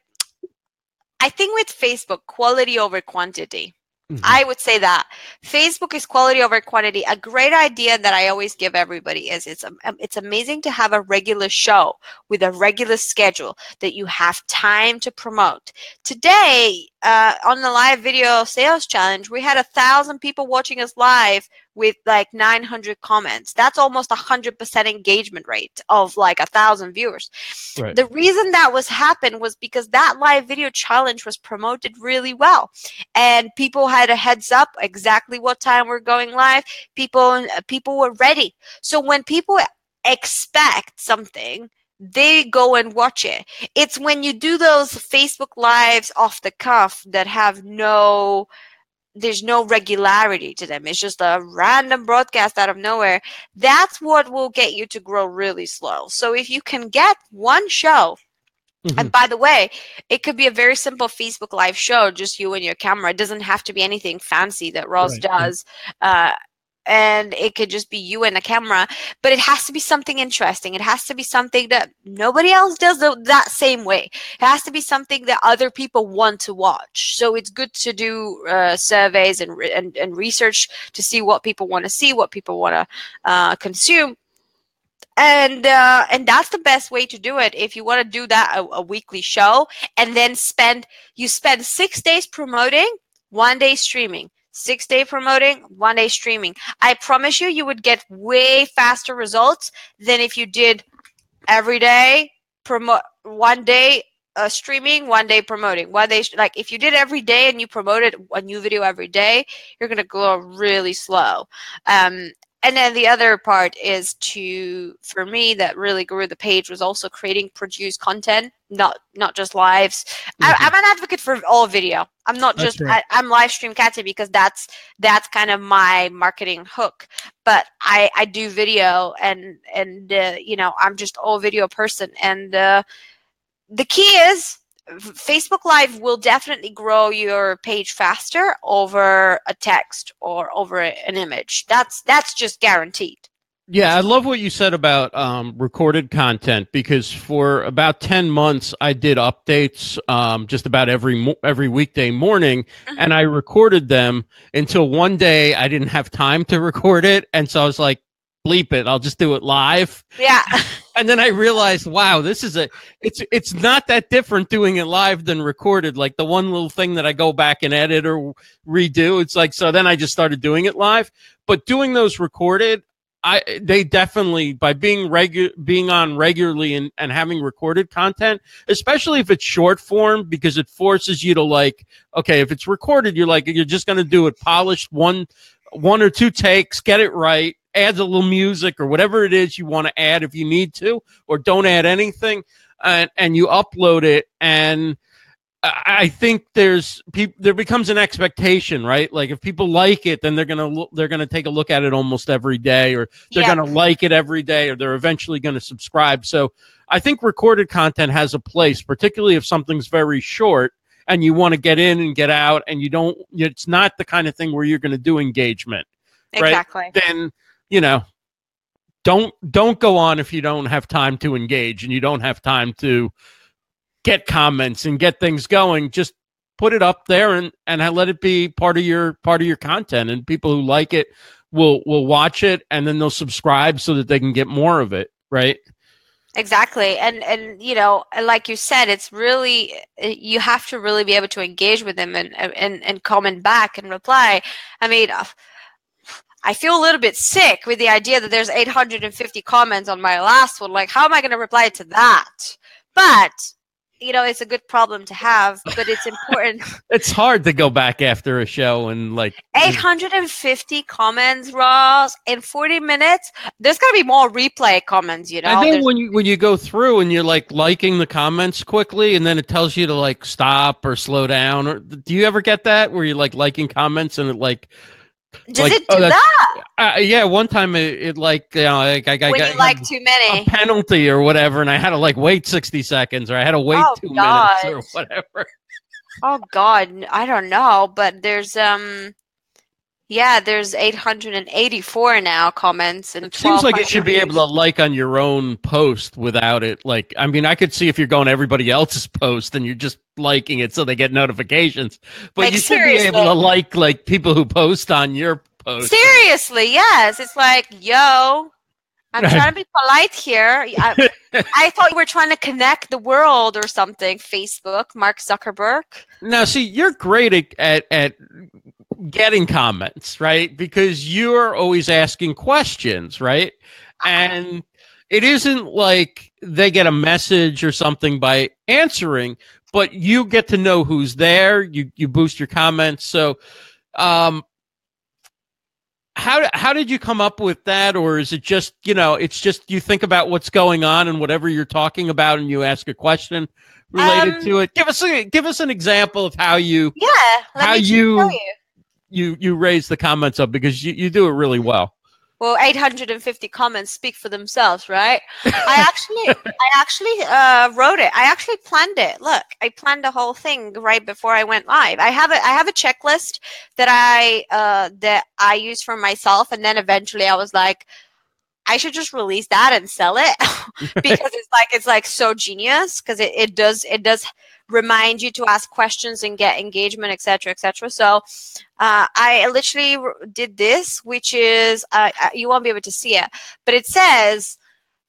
I think with Facebook, quality over quantity. Mm-hmm. I would say that Facebook is quality over quantity. A great idea that I always give everybody is it's um, it's amazing to have a regular show with a regular schedule that you have time to promote. Today, uh, on the live video sales challenge, we had a thousand people watching us live with like 900 comments. That's almost a hundred percent engagement rate of like a thousand viewers. Right. The reason that was happened was because that live video challenge was promoted really well, and people had a heads up exactly what time we're going live. People people were ready. So when people expect something they go and watch it. It's when you do those Facebook lives off the cuff that have no there's no regularity to them. It's just a random broadcast out of nowhere. That's what will get you to grow really slow. So if you can get one show Mhm. and by the way, it could be a very simple Facebook Live show, just you and your camera. It doesn't have to be anything fancy that Ross Right, does. Uh, and it could just be you and a camera, but it has to be something interesting. It has to be something that nobody else does that same way. It has to be something that other people want to watch. So it's good to do uh, surveys and, and and research to see what people want to see, what people want to uh, consume and uh, and that's the best way to do it if you want to do that a, a weekly show and then spend you spend six days promoting one day streaming six day promoting one day streaming. I promise you you would get way faster results than if you did every day promote one day uh, streaming one day promoting. One day like if you did every day and you promoted a new video every day you're to go really slow. Um, and then the other part is to for me that really grew the page was also creating produced content not not just lives I, Mhm. i'm an advocate for all video i'm not That's just right. I, i'm live stream Katya because that's that's kind of my marketing hook but i i do video and and uh, you know i'm just all video person and uh, the key is Facebook Live will definitely grow your page faster over a text or over an image. That's that's just guaranteed. Yeah, I love what you said about um, recorded content because for about ten months I did updates um, just about every mo- every weekday morning, Mhm. and I recorded them until one day I didn't have time to record it, and so I was like, "Bleep it! I'll just do it live." Yeah, And then I realized, wow, this is a it's it's not that different doing it live than recorded. Like the one little thing that I go back and edit or redo, it's like so. Then I just started doing it live, but doing those recorded. I they definitely by being regular being on regularly and, and having recorded content, especially if it's short form, because it forces you to like, okay, if it's recorded, you're like you're just gonna do it polished one one or two takes, get it right, add a little music or whatever it is you want to add if you need to, or don't add anything, and and you upload it and. I think there's people. There becomes an expectation, right? Like if people like it, then they're gonna look, they're gonna take a look at it almost every day, or they're yeah. going to like it every day or they're eventually going to subscribe. So I think recorded content has a place, particularly if something's very short and you want to get in and get out and you don't, it's not the kind of thing where you're going to do engagement. right? exactly. Then, you know, don't, don't go on if you don't have time to engage and you don't have time to get comments and get things going. Just put it up there and, and let it be part of your, part of your content and people who like it will will watch it and then they'll subscribe so that they can get more of it right Exactly. And and you know, like you said, it's really uh, you have to really be able to engage with them and and and comment back and reply. I mean, uh, I feel a little bit sick with the idea that there's 850 comments on my last one. Like, how am I going to reply to that? But you know, it's a good problem to have, but it's important. it's hard to go back after a show and like 850 comments, Ross, in 40 minutes. There's going to be more replay comments, you know. and then There's- when you when you go through and you're like liking the comments quickly and then it tells you to like stop or slow down or do you ever get that where you're like liking comments and it like Does like, it oh, do that's- that? uh, yeah one time it, it like you know like I, I got like too a many. penalty or whatever and I had to like wait 60 seconds or I had to wait Oh, 2 God. minutes or whatever Oh God, I don't know, but there's um, yeah, there's 884 now comments and It seems like it 1200 should be able to like on your own post without it. Like, I mean, I could see if you're going to everybody else's post and you're just liking it so they get notifications. But Like, you should be able to like like people who post on your post. Seriously, yes, it's like yo. I'm trying to be polite here. I, I thought you were trying to connect the world or something. Facebook, Mark Zuckerberg. Now, see, you're great at, at, at getting comments, right? Because you're always asking questions, right? And it isn't like they get a message or something by answering, but you get to know who's there. You you boost your comments. So, um, how how did you come up with that, or is it just you know it's just you think about what's going on and whatever you're talking about, and you ask a question related Um, to it? Give us a, give us an example of how you Yeah. How you- you. you raise the comments up because you, you do it really well. Well, 850 comments speak for themselves, right? I actually, I actually uh, wrote it. I actually planned it. Look, I planned the whole thing right before I went live. I have a, I have a checklist that I, uh, that I use for myself, and then eventually I was like, I should just release that and sell it because it's like it's like so genius because it, it does it does remind you to ask questions and get engagement etc etc so uh, i literally did this which is uh, uh, you won't be able to see it but it says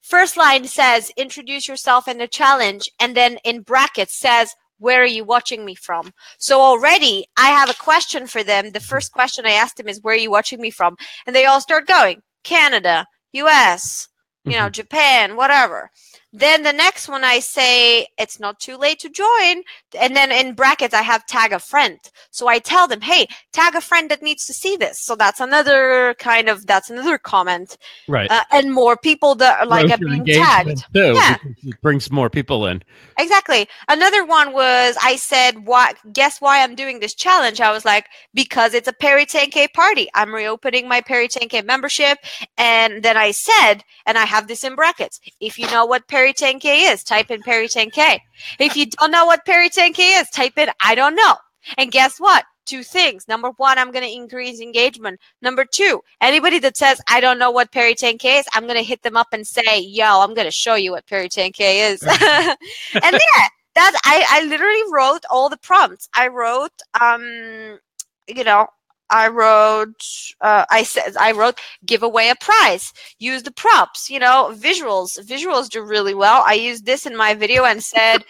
first line says introduce yourself in the challenge and then in brackets says where are you watching me from? So already i have a question for them. The first question i asked them is where are you watching me from? And they all start going canada us you know japan whatever then the next one i say it's not too late to join and then in brackets i have tag a friend so i tell them hey tag a friend that needs to see this so that's another kind of that's another comment Right. uh, and more people that are like and being tagged too, Yeah. it brings more people in. Exactly. Another one was I said, "What? Guess why I'm doing this challenge?" I was like, "Because it's a Peri 10K party. I'm reopening my Peri 10K membership." And then I said, and I have this in brackets: "If you know what Peri 10K is, type in Peri 10K. If you don't know what Peri 10K is, type in I don't know." And guess what? Two things. Number one, I'm going to increase engagement. Number two, anybody that says, I don't know what Peri 10K is, I'm going to hit them up and say, yo, I'm going to show you what Peri 10K is. and yeah, that I, I literally wrote all the prompts. I wrote, um, you know, I wrote, uh, I said, I wrote, give away a prize, use the props, you know, visuals. Visuals do really well. I used this in my video and said,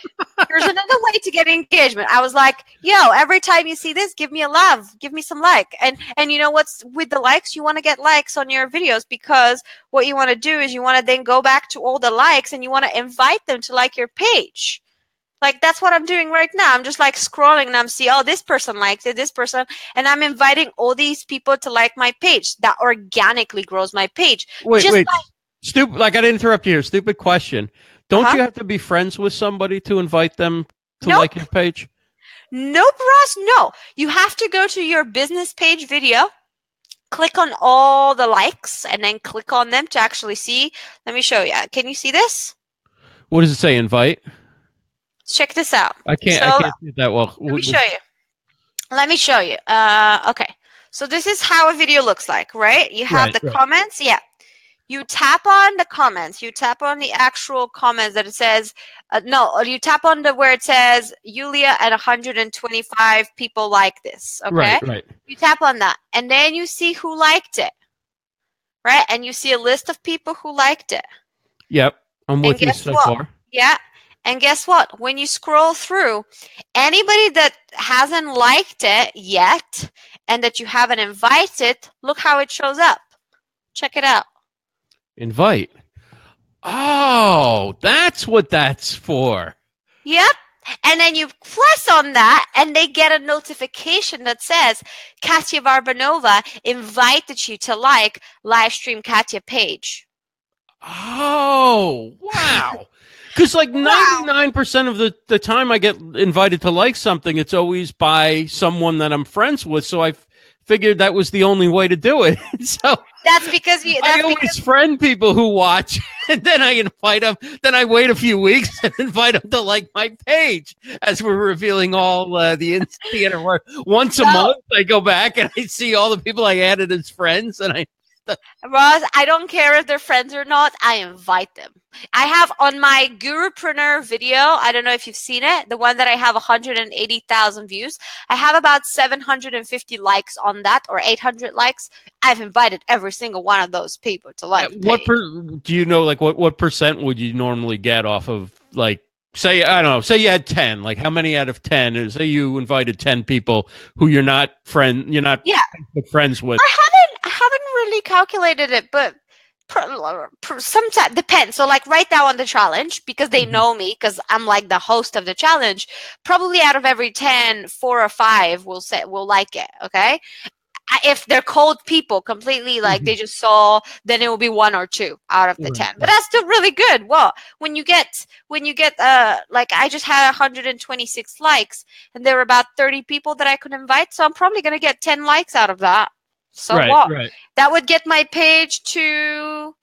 here's another way to get engagement. I was like, yo, every time you see this, give me a love, give me some like. And, and you know what's with the likes? You want to get likes on your videos because what you want to do is you want to then go back to all the likes and you want to invite them to like your page. Like that's what I'm doing right now. I'm just like scrolling and I'm see, oh, this person liked it, this person, and I'm inviting all these people to like my page. That organically grows my page. Wait, Just wait. Stupid. Like I didn't interrupt you here. Stupid question. Don't Uh-huh. you have to be friends with somebody to invite them to Nope. like your page? Nope, Ross. No, you have to go to your business page video, click on all the likes, and then click on them to actually see. Let me show you. Can you see this? What does it say? Invite? Check this out. I can't. So- I can't see that well. Let me show you. Let me show you. Uh, okay. So this is how a video looks like, right? You have Right, the right. comments. Yeah. You tap on the comments. You tap on the actual comments that it says, uh, no, or you tap on the where it says Yulia and 125 people like this. Okay. Right. Right. You tap on that, and then you see who liked it, right? And you see a list of people who liked it. Yep. I'm with you so what? far. Yeah. And guess what? When you scroll through, anybody that hasn't liked it yet and that you haven't invited, look how it shows up. Check it out. Invite. Oh, that's what that's for. Yep. And then you press on that, and they get a notification that says Katya Varbanova invited you to like live stream Katya page. Oh, wow. Because like 99% of the, the time I get invited to like something, it's always by someone that I'm friends with. So I f- figured that was the only way to do it. so That's because you. I always because friend people who watch, and then I invite them. Then I wait a few weeks and invite them to like my page as we're revealing all uh, the in- the inner work. Once a No. month, I go back and I see all the people I added as friends, and I Ross, I don't care if they're friends or not. I invite them. I have on my Gurupreneur video, I don't know if you've seen it, the one that I have 180,000 views. I have about 750 likes on that or 800 likes. I've invited every single one of those people to like. What per, do you know? Like, what what percent would you normally get off of like? Say I don't know. Say you had ten. Like, how many out of ten? Say you invited ten people who you're not friend. You're not yeah friends with. I haven't. I haven't really calculated it, but sometimes depends. So like right now on the challenge, because they mm-hmm. know me, because I'm like the host of the challenge, probably out of every 10, four or five will say will like it. Okay. If they're cold people completely like mm-hmm. they just saw, then it will be one or two out of the right. 10. But that's still really good. Well, when you get when you get uh like I just had 126 likes and there were about 30 people that I could invite. So I'm probably gonna get 10 likes out of that. So right, what? Right. That would get my page to,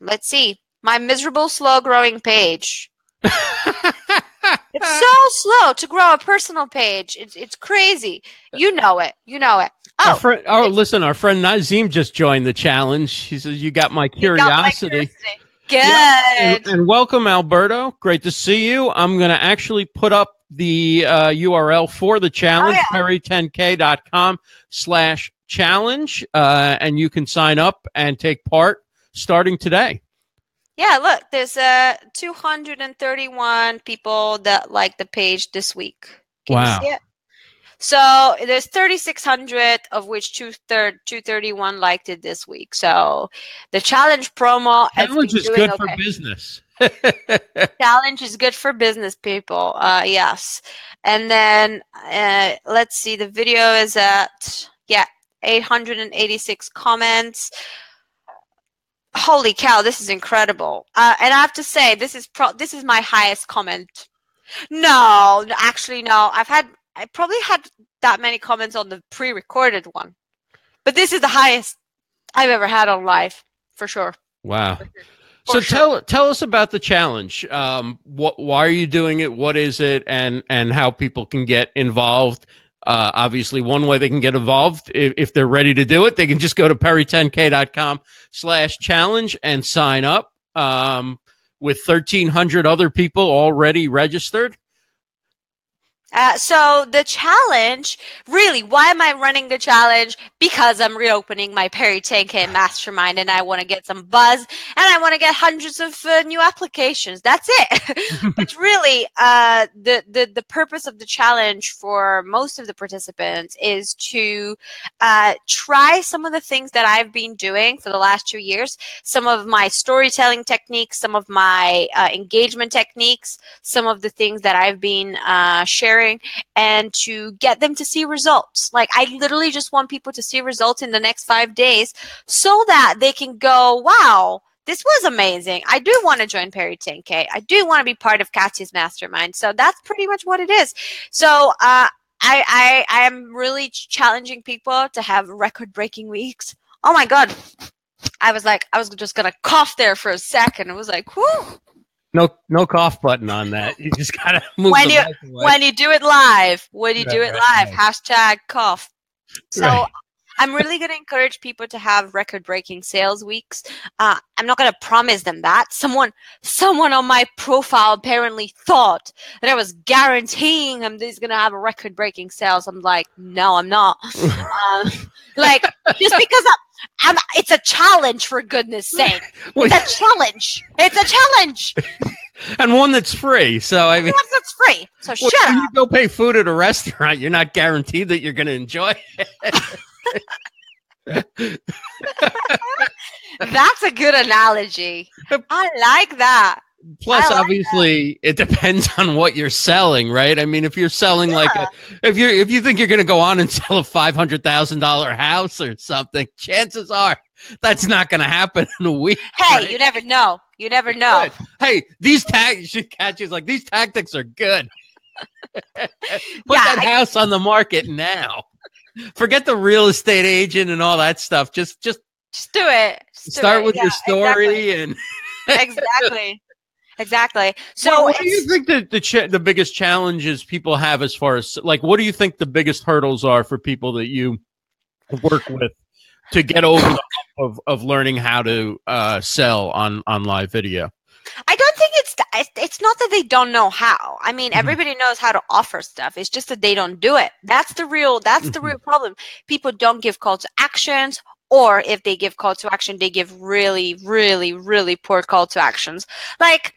let's see, my miserable, slow growing page. it's so slow to grow a personal page. It's it's crazy. You know it. You know it. Oh, friend, oh, listen, our friend Nazim just joined the challenge. He says, "You got my curiosity." Got my. Good. Yeah, and, and, welcome, Alberto. Great to see you. I'm going to actually put up the uh, URL for the challenge, oh, yeah. peri10k.com slash challenge, uh, and you can sign up and take part starting today. Yeah, look, there's uh 231 people that like the page this week. Can wow. So there's 3,600 of which two third 231 liked it this week. So the challenge promo challenge is good okay. for business. challenge is good for business people. Uh, yes, and then uh, let's see. The video is at yeah 886 comments. Holy cow, this is incredible. Uh, and I have to say, this is pro- this is my highest comment. No, actually, no. I've had I probably had that many comments on the pre-recorded one, but this is the highest I've ever had on live for sure. Wow. For so sure. tell tell us about the challenge. Um, what why are you doing it? What is it? And and how people can get involved uh, obviously, one way they can get involved if, if, they're ready to do it, they can just go to peri10k.com slash challenge and sign up. Um, with 1,300 other people already registered, uh, so the challenge, really, why am I running the challenge? Because I'm reopening my Peri 10K Mastermind, and I want to get some buzz, and I want to get hundreds of uh, new applications. That's it. but really, uh, the the the purpose of the challenge for most of the participants is to uh, try some of the things that I've been doing for the last two years. Some of my storytelling techniques, some of my uh, engagement techniques, some of the things that I've been uh, sharing sharing and to get them to see results. Like I literally just want people to see results in the next five days so that they can go, wow, this was amazing. I do want to join Peri 10K. I do want to be part of Katya's mastermind. So that's pretty much what it is. So uh, I, I I am really challenging people to have record breaking weeks. Oh my god. I was like, I was just gonna cough there for a second. It was like, whoo. No, no cough button on that. You just gotta move. when you when you do it live, when you right, do it right, live, right. hashtag cough. So I'm really going to encourage people to have record-breaking sales weeks. Uh, I'm not going to promise them that. Someone, someone on my profile apparently thought that I was guaranteeing him that he's going to have a record-breaking sales. I'm like, no, I'm not. um, like just because I'm, I'm, it's a challenge for goodness sake. It's a challenge. It's a challenge. and one that's free. So I mean, one that's free. So well, shut up. you go pay food at a restaurant, you're not guaranteed that you're going to enjoy it. That's a good analogy. I like that. Plus, like obviously, that. it depends on what you're selling, right? I mean, if you're selling yeah. like, a, if you if you think you're going to go on and sell a five hundred thousand dollar house or something, chances are that's not going to happen in a week. Hey, right? you never know. You never know. Good. Hey, these tactics, catches like these tactics are good. Put yeah, that I, house on the market now. Forget the real estate agent and all that stuff. Just just just do it. Just start do it. with yeah, your story exactly. and exactly. Exactly. So, well, what do you think the the, ch- the biggest challenges people have as far as like what do you think the biggest hurdles are for people that you work with to get over the hump of, of learning how to uh, sell on, on live video. I don't think it's it's not that they don't know how. I mean, Mhm. everybody knows how to offer stuff. It's just that they don't do it. That's the real that's the real problem. People don't give call to actions or if they give call to action, they give really really really poor call to actions. Like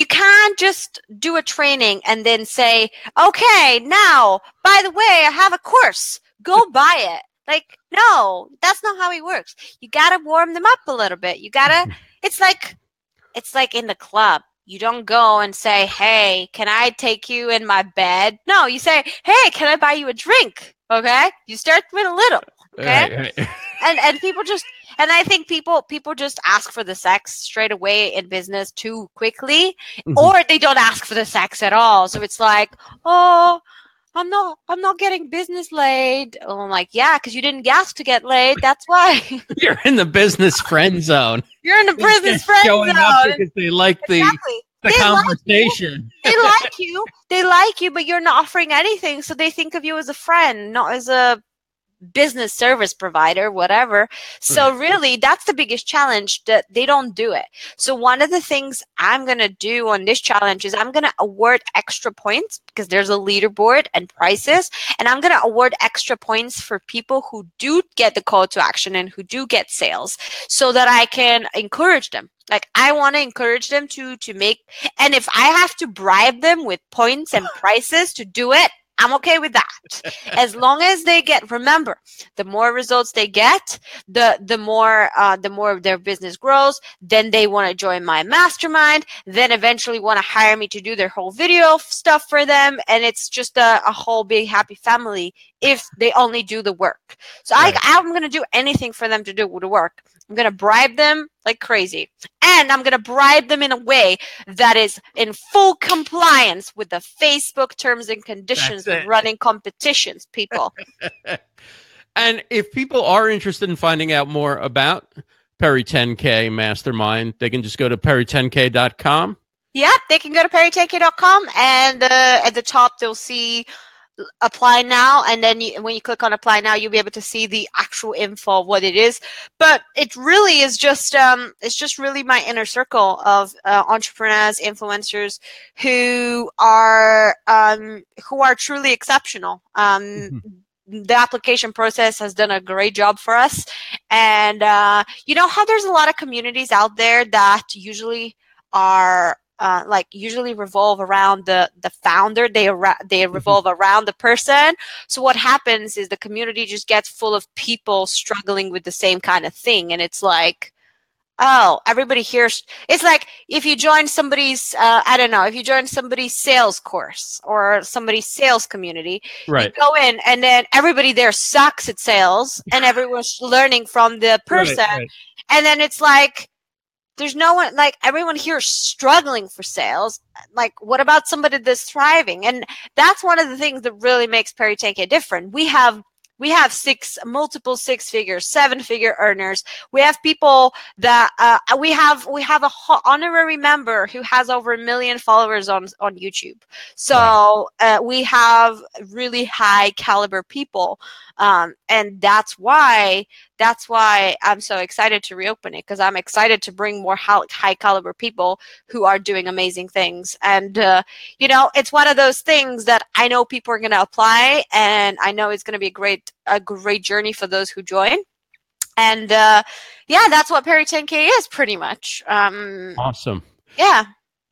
you can't just do a training and then say, "Okay, now, by the way, I have a course. Go buy it." Like, no, that's not how it works. You got to warm them up a little bit. You got to mm-hmm. it's like it's like in the club. You don't go and say, "Hey, can I take you in my bed?" No, you say, "Hey, can I buy you a drink?" Okay? You start with a little. Okay? And and people just and I think people people just ask for the sex straight away in business too quickly Mhm. or they don't ask for the sex at all. So it's like, "Oh, I'm not I'm not getting business laid." Oh, I'm like, "Yeah, cuz you didn't ask to get laid. That's why." You're in the business friend zone. You're in the business friend showing zone. up because they like the, exactly. the They like conversation. they like you. They like you, but you're not offering anything. So they think of you as a friend, not as a business service provider, whatever. So mm-hmm. really, that's the biggest challenge that they don't do it. So one of the things I'm going to do on this challenge is I'm going to award extra points because there's a leaderboard and prices. And I'm going to award extra points for people who do get the call to action and who do get sales so that I can encourage them. Like I want to encourage them to to make and if I have to bribe them with points and prices to do it, I'm okay with that. As long as they get remember, the more results they get, the the more uh, the more their business grows, then they want to join my mastermind, then eventually want to hire me to do their whole video stuff for them and it's just a, a whole big happy family if they only do the work. So Right. I I'm going to do anything for them to do the work. I'm going to bribe them like crazy. And I'm going to bribe them in a way that is in full compliance with the Facebook terms and conditions of running competitions, people. And if people are interested in finding out more about Peri 10K Mastermind, they can just go to peri10k.com. yeah, they can go to peri10k.com and uh, at the top they'll see apply now and then you, when you click on apply now you'll be able to see the actual info of what it is. But it really is just um it's just really my inner circle of uh, entrepreneurs influencers who are um who are truly exceptional. Um Mhm. the application process has done a great job for us. And uh you know how there's a lot of communities out there that usually are uh, like usually revolve around the the founder. They ar- they revolve around the person. So what happens is the community just gets full of people struggling with the same kind of thing. And it's like oh everybody here's it's like if you join somebody's uh, i don't know if you join somebody's sales course or somebody's sales community Right. you go in and then everybody there sucks at sales and everyone's learning from the person. Right, right. and then it's like there's no one like everyone here is struggling for sales. Like what about somebody that's thriving? And that's one of the things that really makes Peri 10K different. We have we have six multiple six figure seven figure earners. We have people that uh, we have we have a honorary member who has over a million followers on on youtube. So uh, we have really high caliber people um, and that's why that's why i'm so excited to reopen it because i'm excited to bring more high, high caliber people who are doing amazing things. And uh, you know it's one of those things that i know people are going to apply and i know it's going to be a great a great journey for those who join. And uh, yeah that's what Peri 10K is pretty much. Um, Awesome. yeah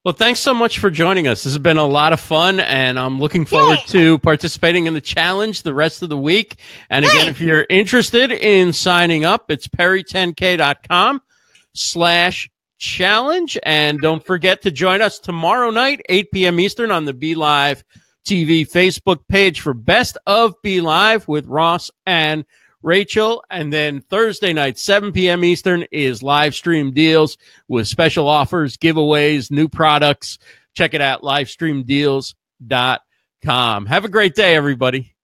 Well, thanks so much for joining us. This has been a lot of fun, and I'm looking forward to participating in the challenge the rest of the week. And again, Yay. if you're interested in signing up, it's peri10k.com slash challenge. And don't forget to join us tomorrow night, 8 p.m. Eastern on the Be Live TV Facebook page for Best of Be Live with Ross and Rachel. And then Thursday night, 7 p.m. Eastern is live stream deals with special offers, giveaways, new products. Check it out, livestreamdeals.com. Have a great day, everybody.